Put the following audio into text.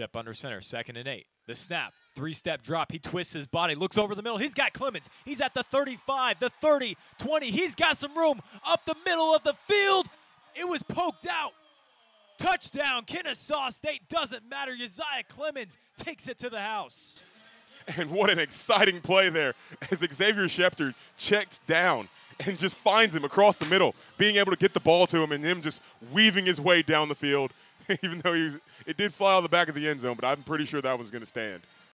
Step under center, second and eight. The snap, three step drop. He twists his body, looks over the middle. He's got Clemens. He's at the 35, the 30, 20. He's got some room up the middle of the field. It was poked out. Touchdown, Kennesaw State. Doesn't matter. Uzziah Clemens takes it to the house. And what an exciting play there as Xavier Shepherd checks down and just finds him across the middle, being able to get the ball to him and him just weaving his way down the field, even though he was, it did fly out the back of the end zone, but I'm pretty sure that was going to stand.